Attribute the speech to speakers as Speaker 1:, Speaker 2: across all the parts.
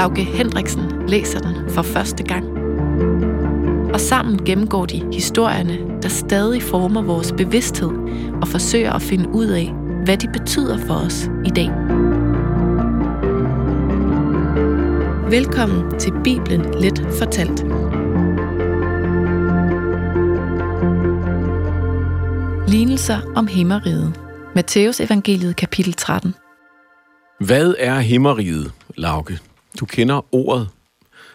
Speaker 1: Lauke Hendriksen læser den for første gang. Og sammen gennemgår de historierne, der stadig former vores bevidsthed og forsøger at finde ud af, hvad de betyder for os i dag. Velkommen til Bibelen Let Fortalt. Lignelser om himmeriget. Matteus evangeliet kapitel 13.
Speaker 2: Hvad er himmeriget, Lauke? Du kender ordet,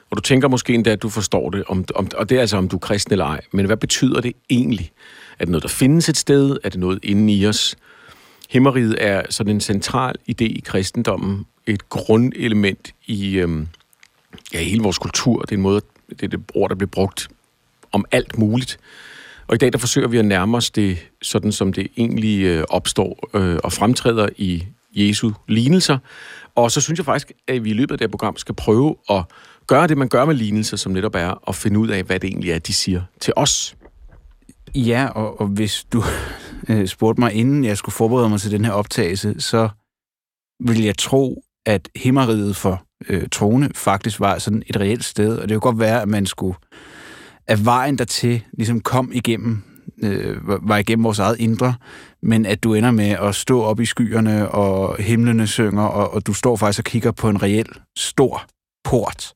Speaker 2: og du tænker måske endda, at du forstår det, om, om, og det er altså, om du er kristen eller ej. Men hvad betyder det egentlig? Er det noget, der findes et sted? Er det noget inde i os? Himmeriget er sådan en central idé i kristendommen, et grundelement i øhm, ja, hele vores kultur. Det er en måde, det er det ord, der bliver brugt om alt muligt. Og i dag der forsøger vi at nærme os det, sådan som det egentlig øh, opstår øh, og fremtræder i Jesu lignelser. Og så synes jeg faktisk, at vi i løbet af det her program skal prøve at gøre det, man gør med lignelser, som netop er at finde ud af, hvad det egentlig er, de siger til os.
Speaker 3: Ja, og, og hvis du øh, spurgte mig, inden jeg skulle forberede mig til den her optagelse, så vil jeg tro, at himmeriget for øh, troende faktisk var sådan et reelt sted, og det kunne godt være, at man skulle, at vejen dertil ligesom kom igennem, øh, var igennem vores eget indre, men at du ender med at stå op i skyerne, og himlene synger, og, og du står faktisk og kigger på en reel stor port.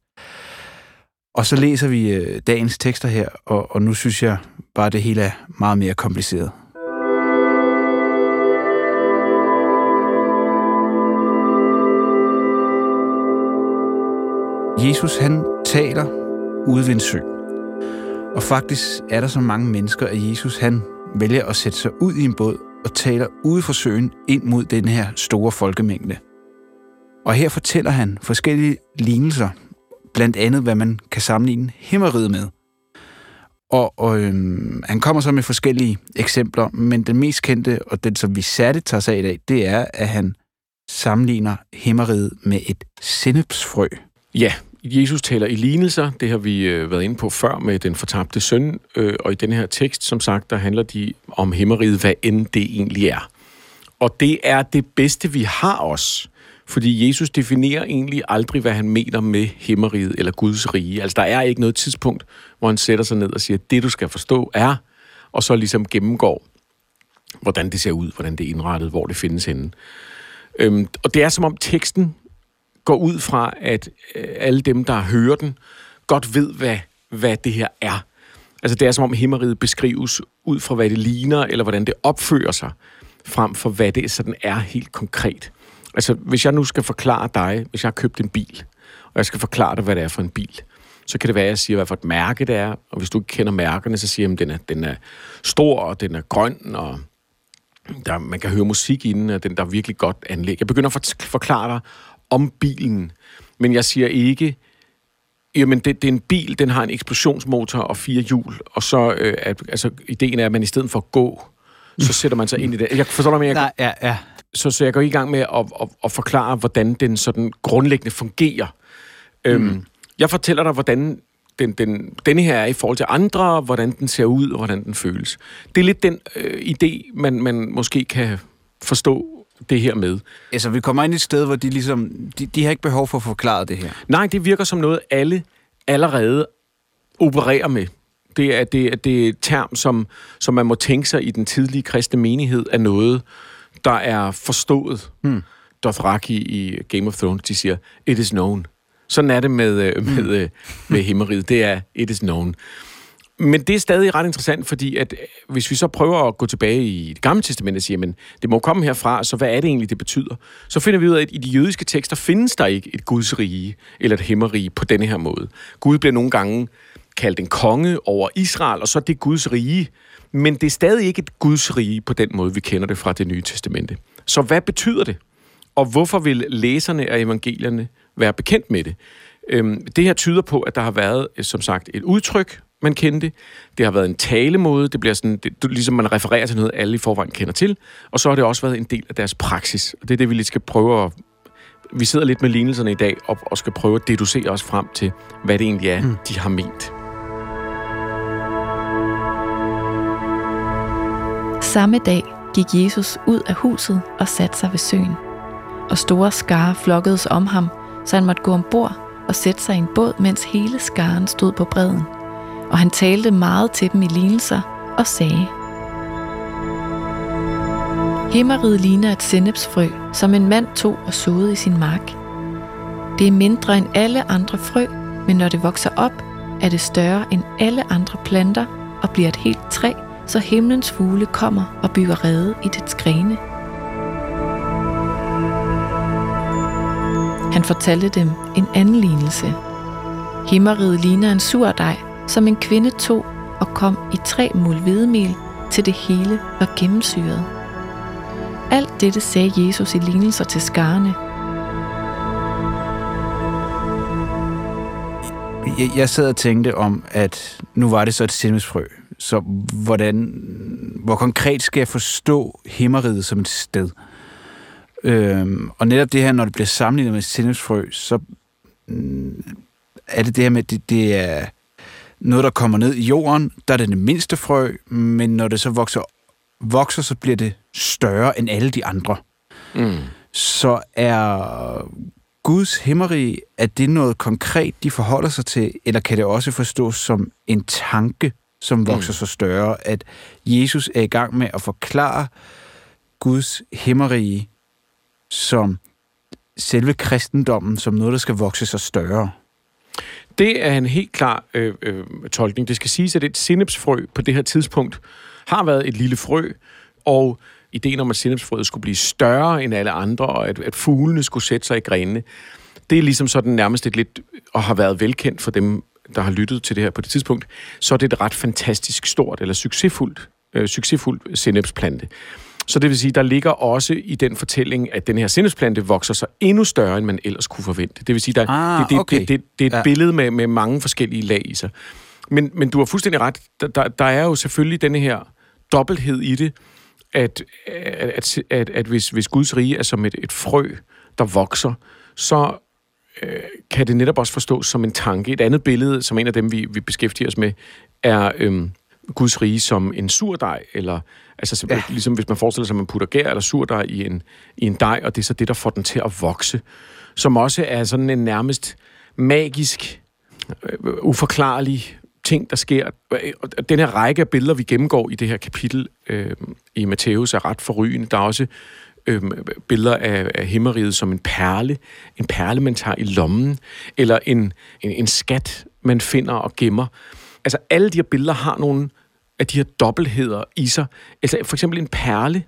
Speaker 3: Og så læser vi øh, dagens tekster her, og, og nu synes jeg bare, at det hele er meget mere kompliceret. Jesus han taler ude ved en sø. Og faktisk er der så mange mennesker, at Jesus han vælger at sætte sig ud i en båd og taler ude fra søen ind mod den her store folkemængde. Og her fortæller han forskellige lignelser, blandt andet hvad man kan sammenligne himmeriget med. Og, og øhm, han kommer så med forskellige eksempler, men den mest kendte, og den som vi særligt tager sig af i dag, det er, at han sammenligner himmeriget med et sennepsfrø.
Speaker 2: Ja, Jesus taler i lignelser, det har vi øh, været inde på før med den fortabte søn, øh, og i den her tekst, som sagt, der handler de om himmeriget, hvad end det egentlig er. Og det er det bedste, vi har os, fordi Jesus definerer egentlig aldrig, hvad han mener med himmeriget eller Guds rige. Altså, der er ikke noget tidspunkt, hvor han sætter sig ned og siger, det du skal forstå er, og så ligesom gennemgår, hvordan det ser ud, hvordan det er indrettet, hvor det findes henne. Øhm, og det er som om teksten går ud fra, at øh, alle dem, der hører den, godt ved, hvad, hvad det her er. Altså det er som om himmeriget beskrives ud fra, hvad det ligner, eller hvordan det opfører sig, frem for hvad det sådan er helt konkret. Altså hvis jeg nu skal forklare dig, hvis jeg har købt en bil, og jeg skal forklare dig, hvad det er for en bil, så kan det være, at jeg siger, hvad for et mærke det er, og hvis du ikke kender mærkerne, så siger jeg, at den er, den er stor, og den er grøn, og der, man kan høre musik inden, og den der er virkelig godt anlæg. Jeg begynder at forklare dig om bilen, men jeg siger ikke, jamen det, det er en bil, den har en eksplosionsmotor og fire hjul, og så øh, at, altså, ideen er, at man i stedet for at gå, så sætter man sig ind i det. Jeg forstår dig, men jeg,
Speaker 3: Nej, ja, ja.
Speaker 2: Så, så jeg går i gang med at, at, at forklare, hvordan den sådan grundlæggende fungerer. Øhm, mm. Øhm, jeg fortæller dig, hvordan den, den, denne her er i forhold til andre, hvordan den ser ud, og hvordan den føles. Det er lidt den øh, idé, man, man måske kan forstå det her med.
Speaker 3: Altså, vi kommer ind i et sted, hvor de ligesom, de, de har ikke behov for at forklare det her.
Speaker 2: Nej, det virker som noget, alle allerede opererer med. Det er, det, er, det er et term, som, som man må tænke sig i den tidlige kristne menighed, er noget, der er forstået. Hmm. Dothraki i Game of Thrones, de siger, it is known. Sådan er det med, øh, med, med, med himmeriget. Det er, it is known. Men det er stadig ret interessant, fordi at øh, hvis vi så prøver at gå tilbage i det gamle testament og sige, men det må komme herfra, så hvad er det egentlig, det betyder? Så finder vi ud af, at i de jødiske tekster findes der ikke et Guds rige eller et himmerige på denne her måde. Gud bliver nogle gange kaldt en konge over Israel, og så er det Guds rige. Men det er stadig ikke et Guds rige på den måde, vi kender det fra det nye testamente. Så hvad betyder det? Og hvorfor vil læserne af evangelierne være bekendt med det? Øhm, det her tyder på, at der har været, øh, som sagt, et udtryk, man kendte. Det har været en talemåde. Det bliver sådan, det, ligesom man refererer til noget, alle i forvejen kender til. Og så har det også været en del af deres praksis. Og det er det, vi lige skal prøve at... Vi sidder lidt med lignelserne i dag og, og skal prøve at deducere os frem til, hvad det egentlig er, mm. de har ment.
Speaker 1: Samme dag gik Jesus ud af huset og satte sig ved søen. Og store skare flokkedes om ham, så han måtte gå ombord og sætte sig i en båd, mens hele skaren stod på bredden. Og han talte meget til dem i lignelser og sagde, Himmeriget ligner et sennepsfrø, som en mand tog og såede i sin mark. Det er mindre end alle andre frø, men når det vokser op, er det større end alle andre planter og bliver et helt træ, så himlens fugle kommer og bygger rede i dets grene. Han fortalte dem en anden lignelse. Himmeriget ligner en surdej, som en kvinde tog og kom i tre mul hvedemel, til det hele var gennemsyret. Alt dette sagde Jesus i lignelser til skarne.
Speaker 3: Jeg, jeg sad og tænkte om, at nu var det så et sinnesfrø. Så hvordan, hvor konkret skal jeg forstå himmeriget som et sted? Øhm, og netop det her, når det bliver sammenlignet med sinnesfrø, så mm, er det det her med, at det, det er noget, der kommer ned i jorden, der er det det mindste frø, men når det så vokser, vokser så bliver det større end alle de andre. Mm. Så er Guds himmeri, er det noget konkret, de forholder sig til, eller kan det også forstås som en tanke, som vokser mm. så større, at Jesus er i gang med at forklare Guds himmerige som selve kristendommen, som noget, der skal vokse sig større?
Speaker 2: Det er en helt klar øh, øh, tolkning. Det skal siges, at et sinepsfrø på det her tidspunkt har været et lille frø, og ideen om, at sinepsfrøet skulle blive større end alle andre, og at, at fuglene skulle sætte sig i grenene, det er ligesom sådan nærmest et lidt, og har været velkendt for dem, der har lyttet til det her på det tidspunkt, så er det et ret fantastisk stort eller succesfuldt, øh, succesfuldt sinepsplante. Så det vil sige, der ligger også i den fortælling, at den her sinnesplante vokser sig endnu større, end man ellers kunne forvente. Det vil sige, der, ah, det, det, okay. det, det, det er et ja. billede med, med mange forskellige lag i sig. Men, men du har fuldstændig ret. Der, der, der er jo selvfølgelig denne her dobbelthed i det, at, at, at, at, at hvis, hvis Guds rige er som et, et frø, der vokser, så øh, kan det netop også forstås som en tanke. Et andet billede, som en af dem, vi, vi beskæftiger os med, er øhm, Guds rige som en surdej, eller altså ja. ligesom hvis man forestiller sig, at man putter gær eller surdej i en, i en dej, og det er så det, der får den til at vokse, som også er sådan en nærmest magisk, øh, uforklarlig ting, der sker. Den her række af billeder, vi gennemgår i det her kapitel øh, i Matthæus, er ret forrygende. Der er også øh, billeder af, af himmeriget som en perle. En perle, man tager i lommen. Eller en, en, en skat, man finder og gemmer. Altså, alle de her billeder har nogle af de her dobbeltheder i sig. Altså, for eksempel en perle.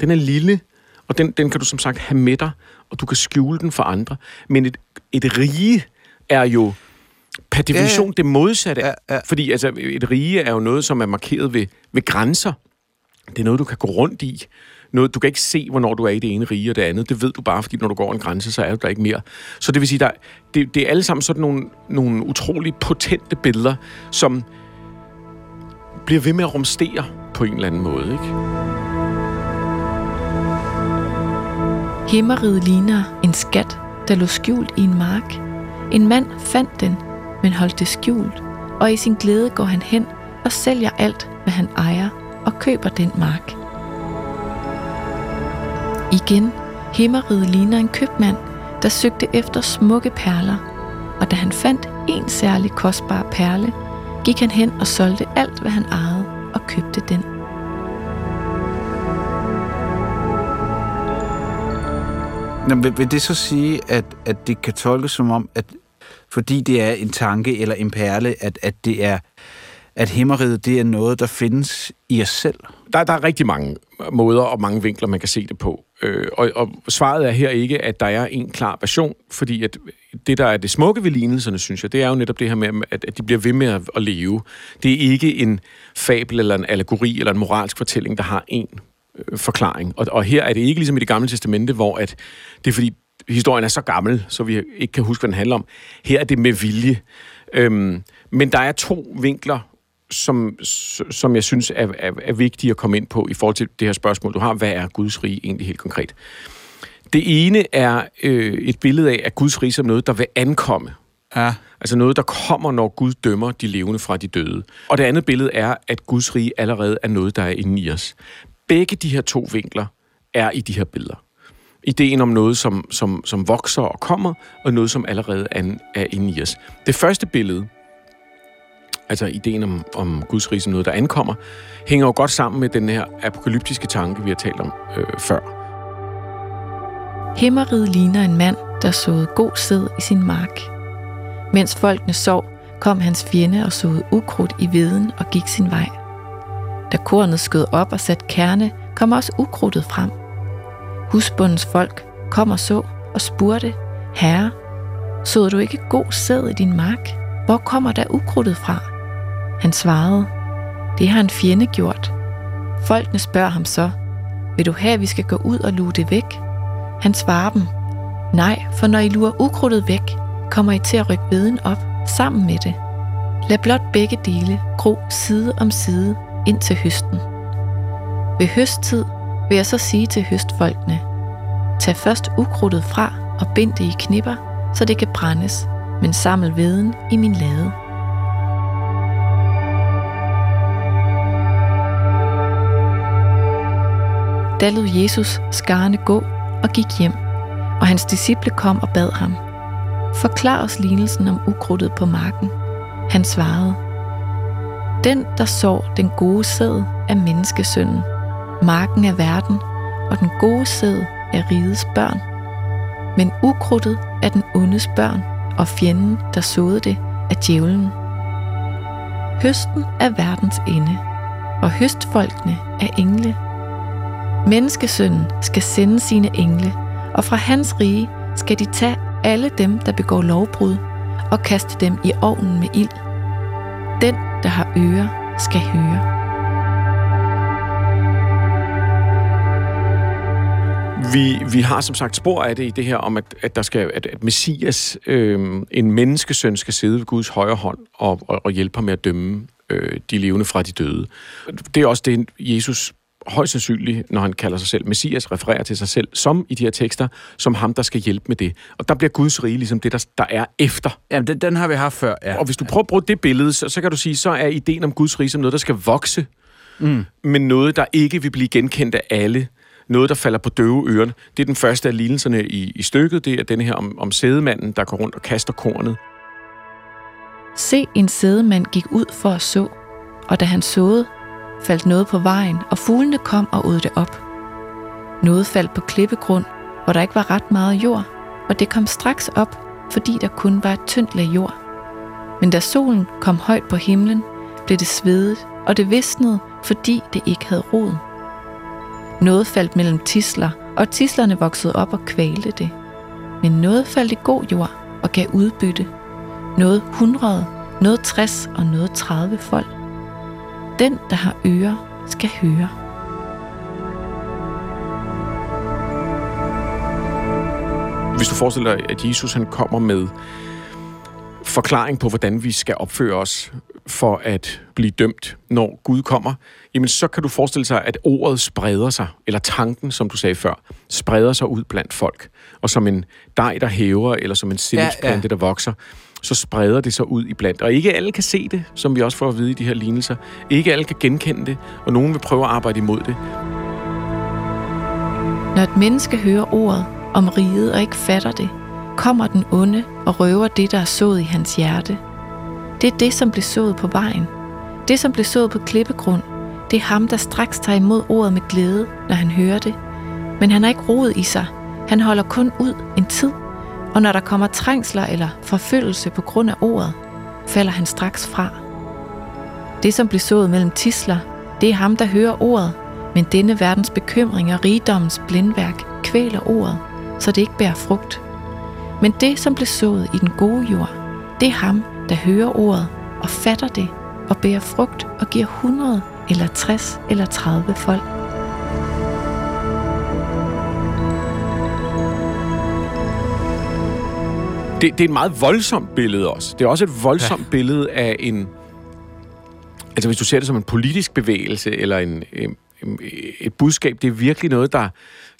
Speaker 2: Den er lille, og den, den kan du som sagt have med dig, og du kan skjule den for andre. Men et, et rige er jo per definition ja, ja. det modsatte. Ja, ja. Fordi altså, et rige er jo noget, som er markeret ved, ved grænser. Det er noget, du kan gå rundt i. Noget, du kan ikke se, hvornår du er i det ene rige og det andet. Det ved du bare, fordi når du går en grænse, så er du der ikke mere. Så det vil sige, der, det, det er alle sammen sådan nogle, nogle utrolig potente billeder, som bliver ved med at rumstere på en eller anden måde. Ikke?
Speaker 1: Himmeriget ligner en skat, der lå skjult i en mark. En mand fandt den, men holdt det skjult, og i sin glæde går han hen og sælger alt, hvad han ejer, og køber den mark. Igen, himmeriget ligner en købmand, der søgte efter smukke perler, og da han fandt en særlig kostbar perle, gik han hen og solgte alt, hvad han ejede, og købte den.
Speaker 3: Nå, vil, vil det så sige, at, at det kan tolkes som om, at fordi det er en tanke eller en perle, at, at det er at himmeriget det er noget, der findes i os selv?
Speaker 2: Der, der er rigtig mange måder og mange vinkler, man kan se det på. Øh, og, og svaret er her ikke, at der er en klar version, fordi at det, der er det smukke ved lignelserne, synes jeg, det er jo netop det her med, at, at de bliver ved med at, at leve. Det er ikke en fabel eller en allegori eller en moralsk fortælling, der har en øh, forklaring. Og, og her er det ikke ligesom i det gamle testamente, hvor at det er fordi, historien er så gammel, så vi ikke kan huske, hvad den handler om. Her er det med vilje. Øhm, men der er to vinkler, som, som jeg synes er, er, er vigtige at komme ind på i forhold til det her spørgsmål, du har. Hvad er Guds rige egentlig helt konkret? Det ene er øh, et billede af, at Guds rige som noget, der vil ankomme. Ja. Altså noget, der kommer, når Gud dømmer de levende fra de døde. Og det andet billede er, at Guds rige allerede er noget, der er inde i os. Begge de her to vinkler er i de her billeder. Ideen om noget, som, som, som vokser og kommer, og noget, som allerede er, er inde i os. Det første billede, altså ideen om, om Guds rige som noget, der ankommer, hænger jo godt sammen med den her apokalyptiske tanke, vi har talt om øh, før.
Speaker 1: Himmeriget ligner en mand, der såede god sæd i sin mark. Mens folkene sov, kom hans fjende og såede ukrudt i viden og gik sin vej. Da kornet skød op og satte kerne, kom også ukrudtet frem. Husbundens folk kom og så og spurgte, Herre, så du ikke god sæd i din mark? Hvor kommer der ukrudtet fra? Han svarede, det har en fjende gjort. Folkene spørger ham så, vil du have, at vi skal gå ud og lue det væk? Han svarer dem, nej, for når I lurer ukrudtet væk, kommer I til at rykke viden op sammen med det. Lad blot begge dele gro side om side ind til høsten. Ved høsttid vil jeg så sige til høstfolkene, tag først ukrudtet fra og bind det i knipper, så det kan brændes, men saml veden i min lade. Da lod Jesus skarne gå og gik hjem, og hans disciple kom og bad ham. Forklar os lignelsen om ukrudtet på marken. Han svarede, Den, der sår den gode sæd, er menneskesønnen. Marken er verden, og den gode sæd er rigets børn. Men ukrudtet er den ondes børn, og fjenden, der såede det, er djævlen. Høsten er verdens ende, og høstfolkene er engle. Menneskesønnen skal sende sine engle, og fra hans rige skal de tage alle dem, der begår lovbrud, og kaste dem i ovnen med ild. Den, der har ører, skal høre.
Speaker 2: Vi, vi har som sagt spor af det i det her om, at, at der skal at, at Messias, øh, en menneskesøn, skal sidde ved Guds højre hånd og, og, og hjælpe ham med at dømme øh, de levende fra de døde. Det er også det, Jesus højst sandsynligt, når han kalder sig selv Messias, refererer til sig selv, som i de her tekster, som ham, der skal hjælpe med det. Og der bliver Guds rige ligesom det, der, der er efter.
Speaker 3: Jamen, den, den har vi haft før, ja.
Speaker 2: Og hvis du prøver at bruge det billede, så, så kan du sige, så er ideen om Guds rige som noget, der skal vokse, mm. men noget, der ikke vil blive genkendt af alle, noget, der falder på døve ørerne. Det er den første af lignelserne i, i stykket. Det er den her om, om sædemanden, der går rundt og kaster kornet.
Speaker 1: Se, en sædemand gik ud for at så, og da han såede, faldt noget på vejen, og fuglene kom og åd det op. Noget faldt på klippegrund, hvor der ikke var ret meget jord, og det kom straks op, fordi der kun var et tyndt lag jord. Men da solen kom højt på himlen, blev det svedet, og det visnede, fordi det ikke havde rod. Noget faldt mellem tisler, og tislerne voksede op og kvalte det. Men noget faldt i god jord og gav udbytte. Noget 100, noget 60 og noget 30 folk. Den, der har ører, skal høre.
Speaker 2: Hvis du forestiller dig, at Jesus han kommer med forklaring på, hvordan vi skal opføre os for at blive dømt, når Gud kommer, jamen så kan du forestille sig, at ordet spreder sig, eller tanken, som du sagde før, spreder sig ud blandt folk. Og som en dej, der hæver, eller som en sillipsplante, ja, ja. der vokser, så spreder det sig ud i blandt. Og ikke alle kan se det, som vi også får at vide i de her lignelser. Ikke alle kan genkende det, og nogen vil prøve at arbejde imod det.
Speaker 1: Når et menneske hører ordet om riget og ikke fatter det, kommer den onde og røver det, der er sået i hans hjerte. Det er det, som blev sået på vejen. Det, som blev sået på klippegrund, det er ham, der straks tager imod ordet med glæde, når han hører det. Men han har ikke roet i sig. Han holder kun ud en tid, og når der kommer trængsler eller forfølgelse på grund af ordet, falder han straks fra. Det, som blev sået mellem tisler, det er ham, der hører ordet, men denne verdens bekymring og rigdommens blindværk kvæler ordet, så det ikke bærer frugt. Men det, som blev sået i den gode jord, det er ham, der hører ordet og fatter det og bærer frugt og giver 100 eller 60 eller 30 folk.
Speaker 2: Det, det er et meget voldsomt billede også. Det er også et voldsomt ja. billede af en... Altså, hvis du ser det som en politisk bevægelse, eller en, en, et budskab, det er virkelig noget, der,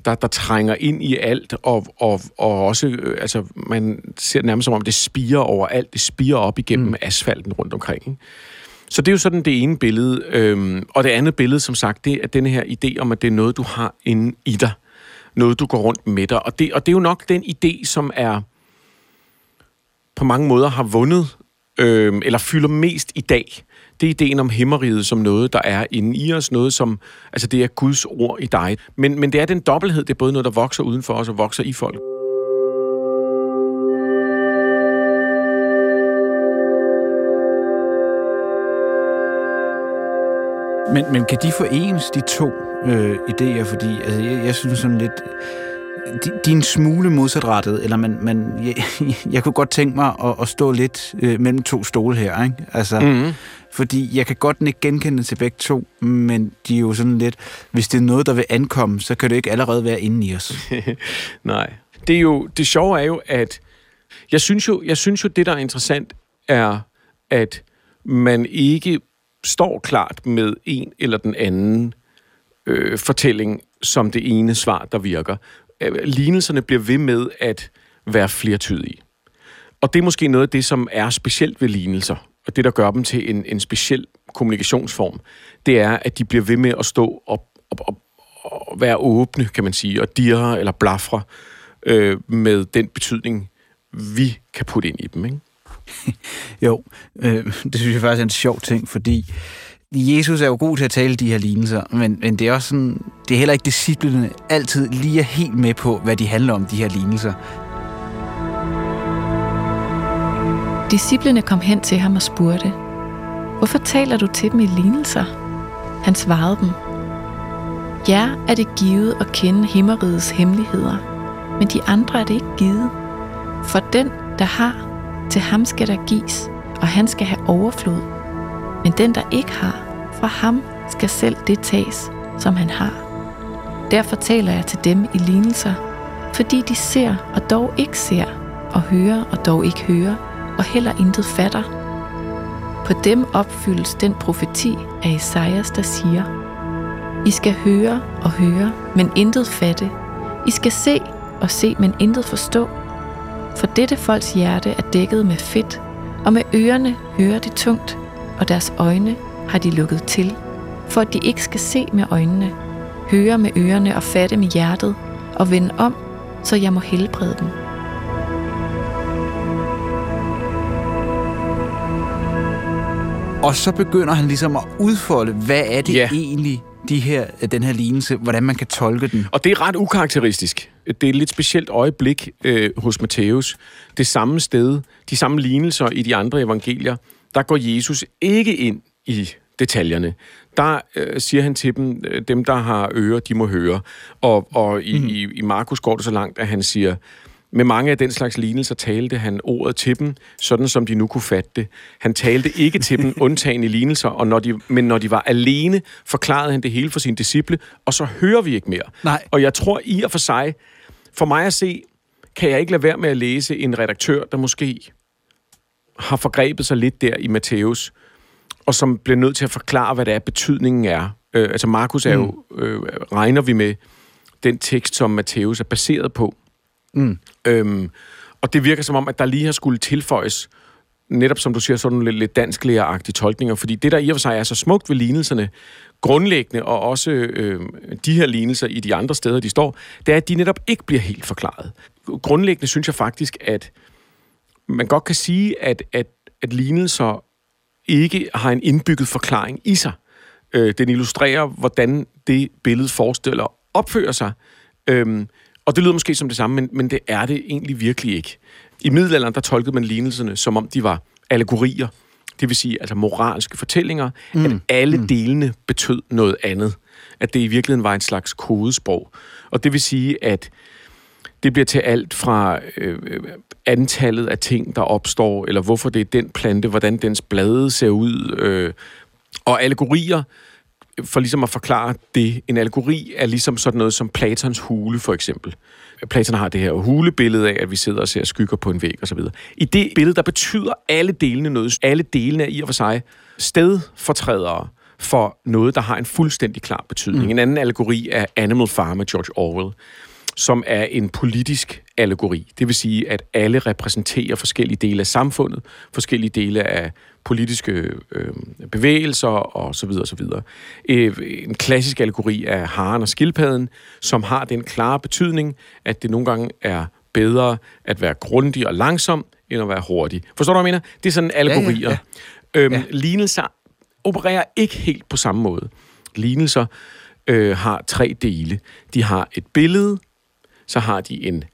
Speaker 2: der, der trænger ind i alt, og, og, og også, øh, altså, man ser det nærmest som om, det spiger over alt. Det spiger op igennem mm. asfalten rundt omkring. Ikke? Så det er jo sådan det ene billede. Øhm, og det andet billede, som sagt, det er denne her idé om, at det er noget, du har inde i dig. Noget, du går rundt med dig. Og det, og det er jo nok den idé, som er på mange måder har vundet, øh, eller fylder mest i dag. Det er ideen om himmeriget som noget, der er inde i os. Noget som, altså det er Guds ord i dig. Men, men det er den dobbelthed, det er både noget, der vokser uden for os og vokser i folk.
Speaker 3: Men, men kan de forenes, de to øh, idéer? Fordi altså, jeg, jeg synes sådan lidt... De, er en smule modsatrettet, eller man, man, jeg, jeg kunne godt tænke mig at, at stå lidt øh, mellem to stole her, ikke? Altså, mm-hmm. Fordi jeg kan godt ikke genkende til begge to, men de er jo sådan lidt... Hvis det er noget, der vil ankomme, så kan det ikke allerede være inde i os.
Speaker 2: Nej. Det, er jo, det sjove er jo, at... Jeg synes jo, jeg synes jo, det der er interessant, er, at man ikke står klart med en eller den anden øh, fortælling som det ene svar, der virker. Øh, lignelserne bliver ved med at være flertydige. Og det er måske noget af det, som er specielt ved lignelser, og det, der gør dem til en, en speciel kommunikationsform, det er, at de bliver ved med at stå og, og, og, og være åbne, kan man sige, og dirre eller blafre øh, med den betydning, vi kan putte ind i dem. Ikke?
Speaker 3: jo, øh, det synes jeg faktisk er en sjov ting, fordi Jesus er jo god til at tale de her lignelser, men, men det er også sådan, det er heller ikke disciplene altid lige er helt med på, hvad de handler om, de her lignelser.
Speaker 1: Disciplene kom hen til ham og spurgte, Hvorfor taler du til dem i lignelser? Han svarede dem, Ja, er det givet at kende himmerigets hemmeligheder, men de andre er det ikke givet. For den, der har, til ham skal der gives, og han skal have overflod. Men den, der ikke har, fra ham skal selv det tages, som han har. Derfor taler jeg til dem i lignelser, fordi de ser og dog ikke ser, og hører og dog ikke hører, og heller intet fatter. På dem opfyldes den profeti af Esajas, der siger, I skal høre og høre, men intet fatte. I skal se og se, men intet forstå. For dette folks hjerte er dækket med fedt, og med ørerne hører de tungt, og deres øjne har de lukket til, for at de ikke skal se med øjnene, høre med ørerne og fatte med hjertet, og vende om, så jeg må helbrede dem.
Speaker 3: Og så begynder han ligesom at udfolde, hvad er det ja. egentlig, de her, den her lignelse, hvordan man kan tolke den.
Speaker 2: Og det er ret ukarakteristisk. Det er et lidt specielt øjeblik øh, hos Matthæus. Det samme sted, de samme lignelser i de andre evangelier, der går Jesus ikke ind i detaljerne. Der øh, siger han til dem, øh, dem der har ører, de må høre. Og, og i, mm. i, i Markus går det så langt, at han siger, med mange af den slags lignelser talte han ordet til dem, sådan som de nu kunne fatte det. Han talte ikke til dem undtagen i lignelser, og når de, men når de var alene, forklarede han det hele for sine disciple, og så hører vi ikke mere.
Speaker 3: Nej.
Speaker 2: Og jeg tror i og for sig, for mig at se, kan jeg ikke lade være med at læse en redaktør, der måske har forgrebet sig lidt der i Matthæus, og som bliver nødt til at forklare, hvad det er, betydningen er. Øh, altså Markus er jo, mm. øh, regner vi med, den tekst, som Matthæus er baseret på. Mm. Øhm, og det virker som om, at der lige har skulle tilføjes, netop som du siger, sådan lidt, lidt dansklægeragtige tolkninger, fordi det, der i og for sig er så smukt ved lignelserne, grundlæggende, og også øh, de her lignelser i de andre steder, de står, det er, at de netop ikke bliver helt forklaret. Grundlæggende synes jeg faktisk, at man godt kan sige, at, at, at lignelser ikke har en indbygget forklaring i sig. Øh, den illustrerer, hvordan det billede forestiller opfører sig. Øhm, og det lyder måske som det samme, men, men det er det egentlig virkelig ikke. I middelalderen, der tolkede man lignelserne, som om de var allegorier. Det vil sige, altså moralske fortællinger, mm. at alle mm. delene betød noget andet. At det i virkeligheden var en slags kodesprog. Og det vil sige, at det bliver til alt fra øh, antallet af ting, der opstår, eller hvorfor det er den plante, hvordan dens blade ser ud. Øh, og allegorier for ligesom at forklare det, en allegori er ligesom sådan noget som Platons hule, for eksempel. Platon har det her hulebillede af, at vi sidder og ser skygger på en væg osv. I det billede, der betyder alle delene noget. Alle delene er i og for sig stedfortrædere for noget, der har en fuldstændig klar betydning. Mm. En anden allegori er Animal Farm af George Orwell, som er en politisk allegori. Det vil sige, at alle repræsenterer forskellige dele af samfundet, forskellige dele af politiske øh, bevægelser og så videre og så videre. Øh, en klassisk allegori er haren og skildpadden, som har den klare betydning, at det nogle gange er bedre at være grundig og langsom, end at være hurtig. Forstår du, hvad jeg mener? Det er sådan allegorier. Ja, ja, ja. Øhm, ja. Lignelser opererer ikke helt på samme måde. Lignelser øh, har tre dele. De har et billede, så har de en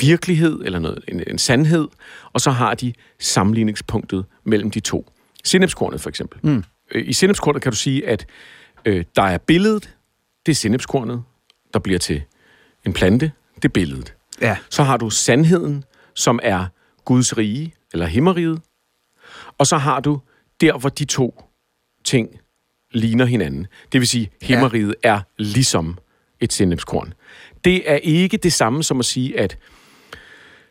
Speaker 2: virkelighed, eller noget, en, en sandhed, og så har de sammenligningspunktet mellem de to. Sinepskornet for eksempel. Mm. Øh, I sinepskornet kan du sige, at øh, der er billedet, det er sinepskornet, der bliver til en plante, det er billedet.
Speaker 3: Ja.
Speaker 2: Så har du sandheden, som er Guds rige, eller himmeriget. Og så har du der, hvor de to ting ligner hinanden. Det vil sige, himmeriget ja. er ligesom et sinepskorn. Det er ikke det samme som at sige, at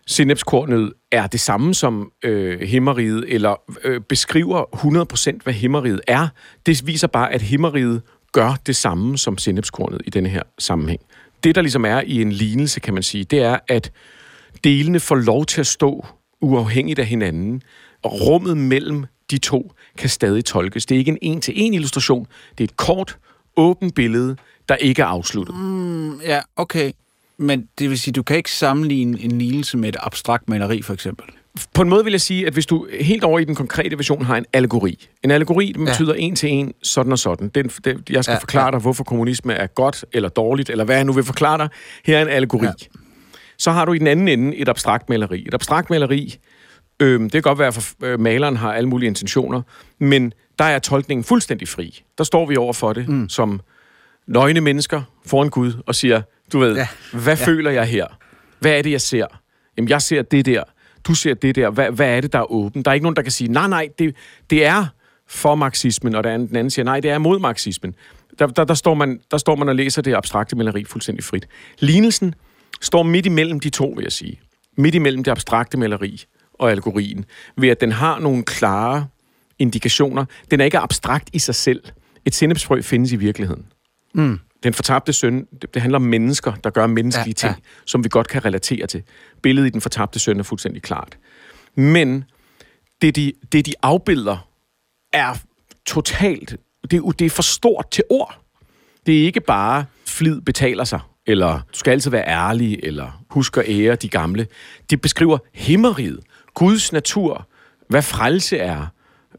Speaker 2: sinepskornet er det samme som øh, himmeriget, eller øh, beskriver 100% hvad himmeriget er. Det viser bare, at himmeriget gør det samme som sinepskornet i denne her sammenhæng. Det, der ligesom er i en lignelse, kan man sige, det er, at delene får lov til at stå uafhængigt af hinanden, og rummet mellem de to kan stadig tolkes. Det er ikke en en-til-en illustration, det er et kort, åbent billede, der ikke er afsluttet.
Speaker 3: Mm, ja, okay. Men det vil sige, du kan ikke sammenligne en lignelse med et abstrakt maleri, for eksempel?
Speaker 2: På en måde vil jeg sige, at hvis du helt over i den konkrete version har en allegori. En allegori det betyder ja. en til en, sådan og sådan. Den, den, jeg skal ja, forklare ja. dig, hvorfor kommunisme er godt eller dårligt, eller hvad jeg nu vil forklare dig. Her er en allegori. Ja. Så har du i den anden ende et abstrakt maleri. Et abstrakt maleri, øh, det kan godt være, at øh, maleren har alle mulige intentioner, men der er tolkningen fuldstændig fri. Der står vi over for det mm. som nøgne mennesker foran Gud og siger, du ved, ja. hvad ja. føler jeg her? Hvad er det, jeg ser? Jamen, jeg ser det der. Du ser det der. Hvad, hvad er det, der er åbent? Der er ikke nogen, der kan sige, nej, nej, det, det er for marxismen, og den anden siger, nej, det er mod marxismen. Der, der, der, står man, der står man og læser det abstrakte maleri fuldstændig frit. Lignelsen står midt imellem de to, vil jeg sige. Midt imellem det abstrakte maleri og allegorien, ved at den har nogle klare indikationer. Den er ikke abstrakt i sig selv. Et sindepsfrø findes i virkeligheden. Mm. Den fortabte søn, det, det handler om mennesker, der gør menneskelige ja, ting, ja. som vi godt kan relatere til. Billedet i den fortabte søn er fuldstændig klart. Men det, de, det, de afbilder, er totalt... Det, det er for stort til ord. Det er ikke bare, flid betaler sig, eller du skal altid være ærlig, eller husk at ære de gamle. Det beskriver himmeriget, Guds natur, hvad frelse er,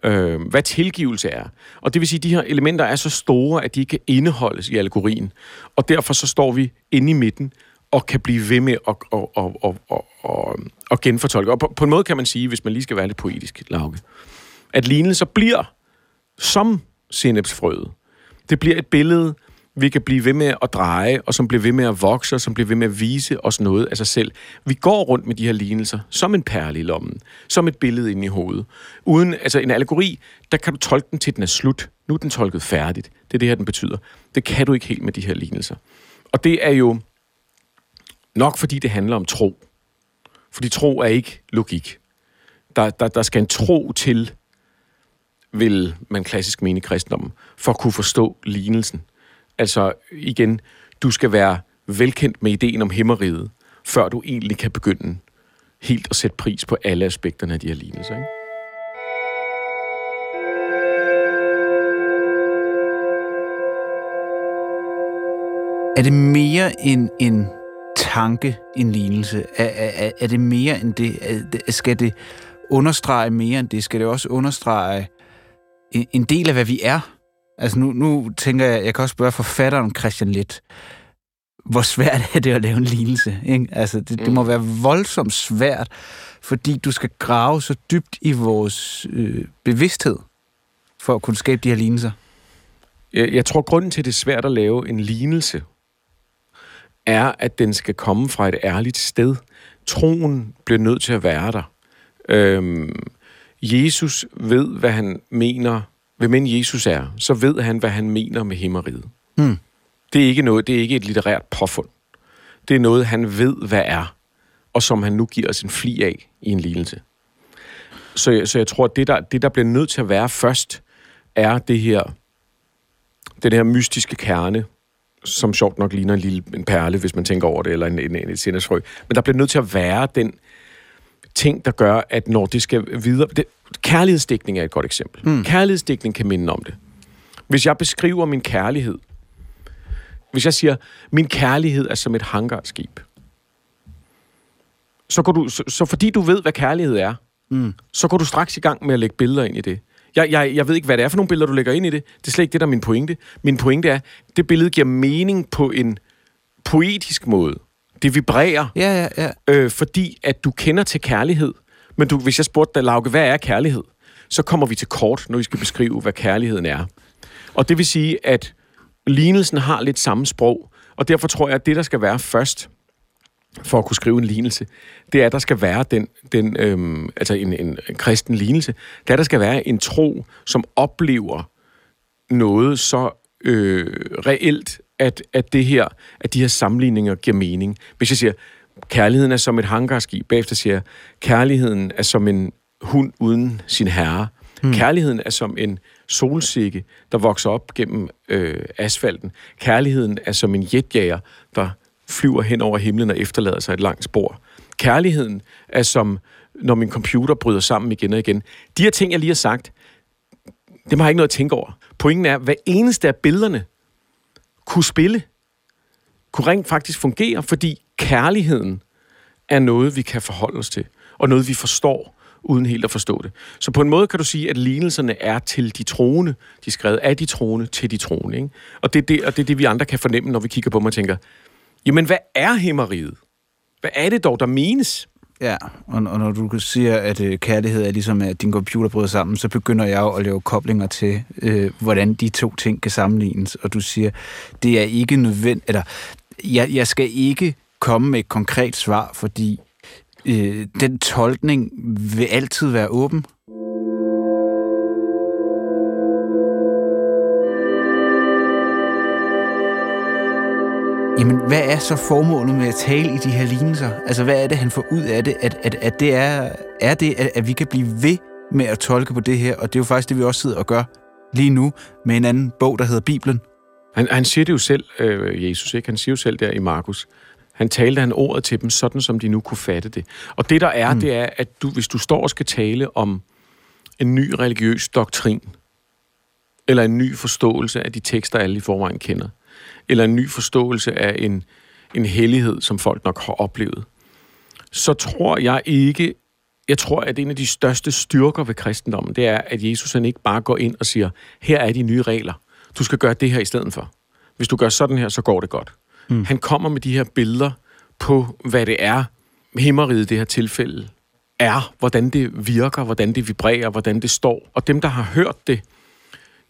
Speaker 2: øh, hvad tilgivelse er. Og det vil sige, at de her elementer er så store, at de ikke kan indeholdes i allegorien. Og derfor så står vi inde i midten og kan blive ved med at, at, at, at, at, at, at genfortolke. Og på, på en måde kan man sige, hvis man lige skal være lidt poetisk, Lauke, at lignelser bliver som sinepsfrøet. Det bliver et billede vi kan blive ved med at dreje, og som bliver ved med at vokse, og som bliver ved med at vise os noget af sig selv. Vi går rundt med de her lignelser som en perle i lommen, som et billede inde i hovedet. Uden, altså en allegori, der kan du tolke den til, den er slut. Nu er den tolket færdigt. Det er det her, den betyder. Det kan du ikke helt med de her lignelser. Og det er jo nok fordi det handler om tro. Fordi tro er ikke logik. Der, der, der skal en tro til, vil man klassisk mene i kristendommen, for at kunne forstå lignelsen. Altså igen, du skal være velkendt med ideen om himmeriget, før du egentlig kan begynde helt at sætte pris på alle aspekterne af de her lignelser. Ikke?
Speaker 3: Er det mere end en tanke, en lignelse? Er, er, er det mere end det? Er, skal det understrege mere end det? Skal det også understrege en, en del af, hvad vi er? Altså nu, nu tænker jeg, jeg kan også spørge forfatteren Christian Lidt, hvor svært er det at lave en lignelse? Ikke? Altså, det, det må mm. være voldsomt svært, fordi du skal grave så dybt i vores øh, bevidsthed, for at kunne skabe de her lignelser.
Speaker 2: Jeg, jeg tror, grunden til, at det er svært at lave en lignelse, er, at den skal komme fra et ærligt sted. Troen bliver nødt til at være der. Øhm, Jesus ved, hvad han mener hvem end Jesus er, så ved han, hvad han mener med himmeriget. Mm. Det er ikke noget, det er ikke et litterært påfund. det er noget, han ved, hvad er, og som han nu giver os en fli af i en lignelse. Så, så jeg tror, at det der, det, der bliver nødt til at være først, er det her, den her mystiske kerne, som sjovt nok ligner en lille en perle, hvis man tænker over det, eller en, en, en, et sinnesfrø. Men der bliver nødt til at være den ting, der gør, at når det skal videre... Det, kærlighedsdækning er et godt eksempel. Mm. Kærlighedsdækning kan minde om det. Hvis jeg beskriver min kærlighed, hvis jeg siger, min kærlighed er som et hangarskib, så, går du, så, så fordi du ved, hvad kærlighed er, mm. så går du straks i gang med at lægge billeder ind i det. Jeg, jeg, jeg ved ikke, hvad det er for nogle billeder, du lægger ind i det. Det er slet ikke det, der er min pointe. Min pointe er, det billede giver mening på en poetisk måde. Det vibrerer,
Speaker 3: Ja, ja, ja.
Speaker 2: øh, fordi at du kender til kærlighed. Men du, hvis jeg spurgte dig, Lauke, hvad er kærlighed? Så kommer vi til kort, når vi skal beskrive, hvad kærligheden er. Og det vil sige, at lignelsen har lidt samme sprog, og derfor tror jeg, at det, der skal være først, for at kunne skrive en lignelse, det er, at der skal være den, den øhm, altså en, en, en kristen lignelse, er, at der skal være en tro, som oplever noget så øh, reelt, at, at det her, at de her sammenligninger giver mening. Hvis jeg siger, kærligheden er som et hangarskib, bagefter siger jeg, kærligheden er som en hund uden sin herre. Hmm. Kærligheden er som en solsikke, der vokser op gennem øh, asfalten. Kærligheden er som en jetjager, der flyver hen over himlen og efterlader sig et langt spor. Kærligheden er som, når min computer bryder sammen igen og igen. De her ting, jeg lige har sagt, det har jeg ikke noget at tænke over. Pointen er, hver eneste af billederne kunne spille, kunne rent faktisk fungere, fordi kærligheden er noget, vi kan forholde os til, og noget, vi forstår, uden helt at forstå det. Så på en måde kan du sige, at lignelserne er til de troende. De er skrevet af de troende til de troende. Ikke? Og, det er det, og det er det, vi andre kan fornemme, når vi kigger på dem og tænker, jamen, hvad er himmeriget? Hvad er det dog, der menes?
Speaker 3: Ja, og, og når du siger, at øh, kærlighed er ligesom, at din computer bryder sammen, så begynder jeg jo at lave koblinger til, øh, hvordan de to ting kan sammenlignes. Og du siger, det er ikke nødvendigt, eller jeg, jeg skal ikke komme med et konkret svar, fordi øh, den tolkning vil altid være åben. Jamen, hvad er så formålet med at tale i de her lignelser? Altså, hvad er det, han får ud af det? At, at, at det er, er det, at, at vi kan blive ved med at tolke på det her? Og det er jo faktisk det, vi også sidder og gør lige nu med en anden bog, der hedder Bibelen.
Speaker 2: Han, han siger det jo selv, øh, Jesus, ikke? Han siger jo selv der i Markus. Han talte han ordet til dem, sådan som de nu kunne fatte det. Og det der er, mm. det er, at du, hvis du står og skal tale om en ny religiøs doktrin, eller en ny forståelse af de tekster, alle i forvejen kender, eller en ny forståelse af en, en hellighed, som folk nok har oplevet, så tror jeg ikke, jeg tror, at en af de største styrker ved kristendommen, det er, at Jesus han ikke bare går ind og siger, her er de nye regler. Du skal gøre det her i stedet for. Hvis du gør sådan her, så går det godt. Mm. Han kommer med de her billeder på, hvad det er, himmeriget det her tilfælde er, hvordan det virker, hvordan det vibrerer, hvordan det står. Og dem, der har hørt det,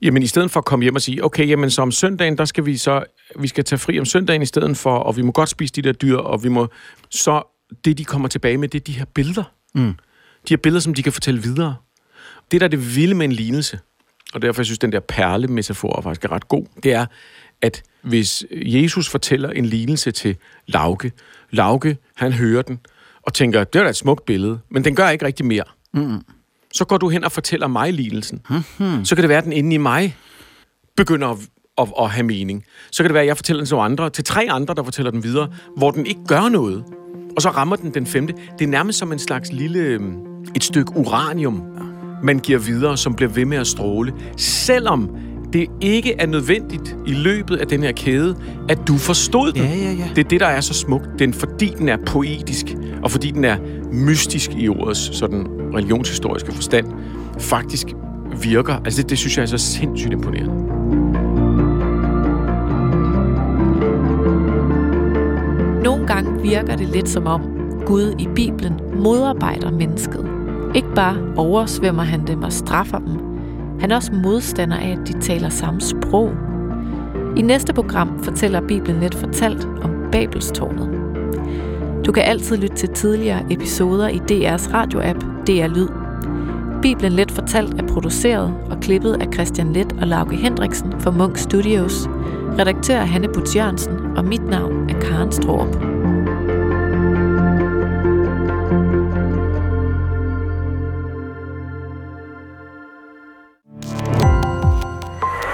Speaker 2: Jamen i stedet for at komme hjem og sige, okay, jamen så om søndagen, der skal vi så, vi skal tage fri om søndagen i stedet for, og vi må godt spise de der dyr, og vi må, så det de kommer tilbage med, det er de her billeder. Mm. De her billeder, som de kan fortælle videre. Det der er det vilde med en lignelse, og derfor jeg synes, den der perlemetafor faktisk er ret god, det er, at hvis Jesus fortæller en lignelse til Lauke, Lauke, han hører den, og tænker, det er da et smukt billede, men den gør ikke rigtig mere. Mm. Så går du hen og fortæller mig lignelsen. Mm-hmm. Så kan det være, at den inde i mig begynder at, at, at have mening. Så kan det være, at jeg fortæller den til andre, til tre andre, der fortæller den videre, hvor den ikke gør noget. Og så rammer den den femte. Det er nærmest som en slags lille, øhm, et stykke uranium, man giver videre, som bliver ved med at stråle. Selvom det ikke er nødvendigt i løbet af den her kæde, at du forstod den.
Speaker 3: Ja, ja, ja.
Speaker 2: Det er det, der er så smukt. Den, fordi den er poetisk, og fordi den er mystisk i ordets sådan religionshistoriske forstand, faktisk virker. Altså det, det synes jeg er så sindssygt imponerende.
Speaker 1: Nogle gange virker det lidt som om Gud i Bibelen modarbejder mennesket. Ikke bare oversvømmer han dem og straffer dem. Han er også modstander af, at de taler samme sprog. I næste program fortæller Bibelen lidt fortalt om Babelstårnet. Du kan altid lytte til tidligere episoder i DR's radioapp DR Lyd. Bibelen Let Fortalt er produceret og klippet af Christian Let og Lauke Hendriksen for Munk Studios. Redaktør er Hanne Butz Jørgensen, og mit navn er Karen Strårup.